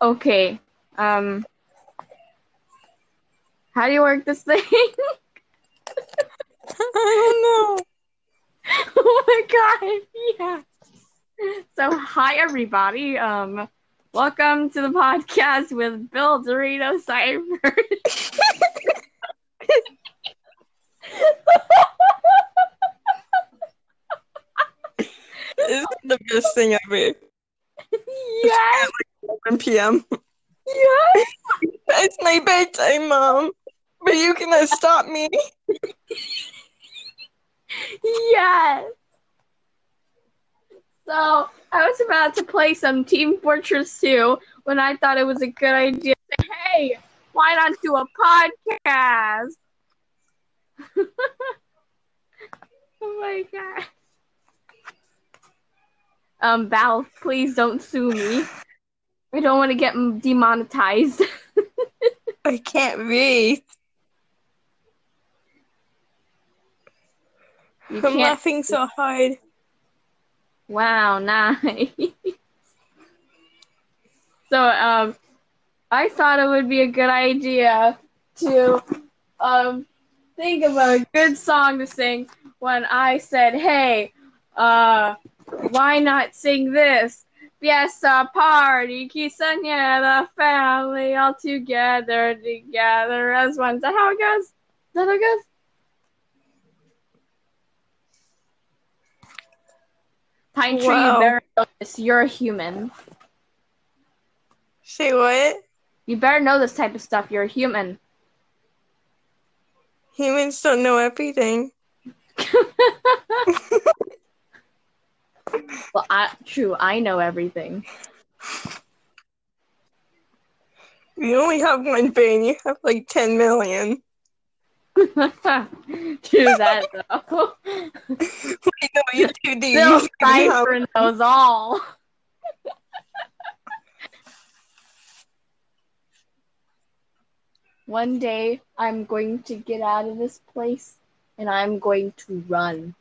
Okay. Um. How do you work this thing? I don't know. oh my god! Yeah. So hi everybody. Um. Welcome to the podcast with Bill Dorito Cipher. This is the best thing ever. yes. 1 p.m. Yeah, It's my bedtime, Mom. But you cannot stop me. Yes. So I was about to play some Team Fortress 2 when I thought it was a good idea. Hey, why not do a podcast? oh my god. Um, Val, please don't sue me. I don't want to get demonetized. I can't read. You I'm laughing so hard. Wow, nice. so, um, I thought it would be a good idea to, um, think of a good song to sing when I said, "Hey, uh, why not sing this?" Fiesta party, quinceañera, family all together, together as one. Is that how it goes? Is that how it goes? Pine tree, you better know this. You're a human. Say what? You better know this type of stuff. You're a human. Humans don't know everything. well, I, true. I know everything. You only have one brain, you have like 10 million. true that though. Wait, no, you two do. Bill You have- Cipher knows all. One day I'm going to get out of this place and I'm going to run.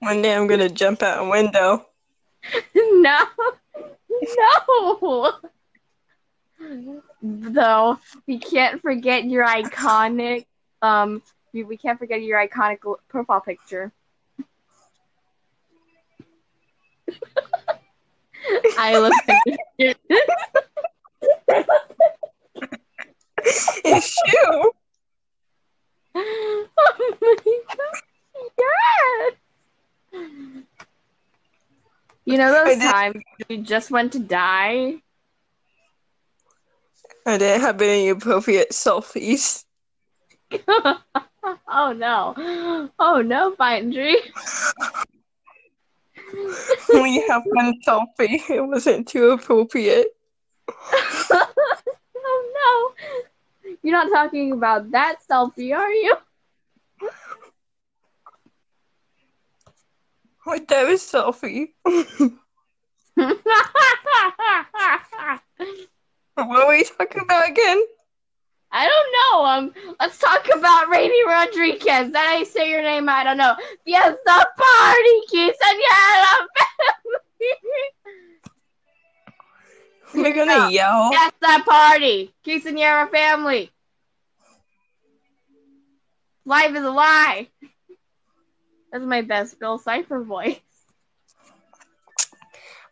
One day I'm gonna jump out a window. no, no. Though we can't forget your iconic, um, we, we can't forget your iconic l- profile picture. I look like It's you. oh my god, yes. You know those did- times you just want to die? I didn't have any appropriate selfies. oh no. Oh no, Pine Tree. We have one selfie. It wasn't too appropriate. oh no. You're not talking about that selfie, are you? What that was selfie? What were we talking about again? I don't know. Um, let's talk about Rainy Rodriguez. That I say your name, I don't know. Yes, the party, quinceañera We're gonna yell. Fiesta party, quinceañera family. Life is a lie. That's my best Bill Cipher voice.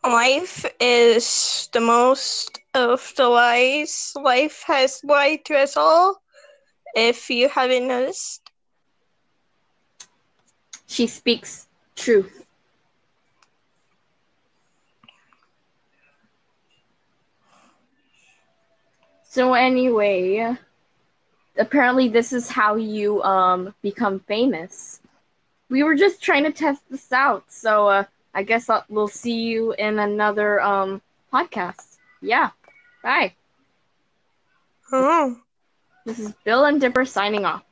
Life is the most of the lies. Life has lied to us all. If you haven't noticed, She speaks truth. So anyway, apparently this is how you um become famous. We were just trying to test this out, so uh, I guess I'll, we'll see you in another um podcast. Yeah, bye. oh. This is Bill and Dipper signing off.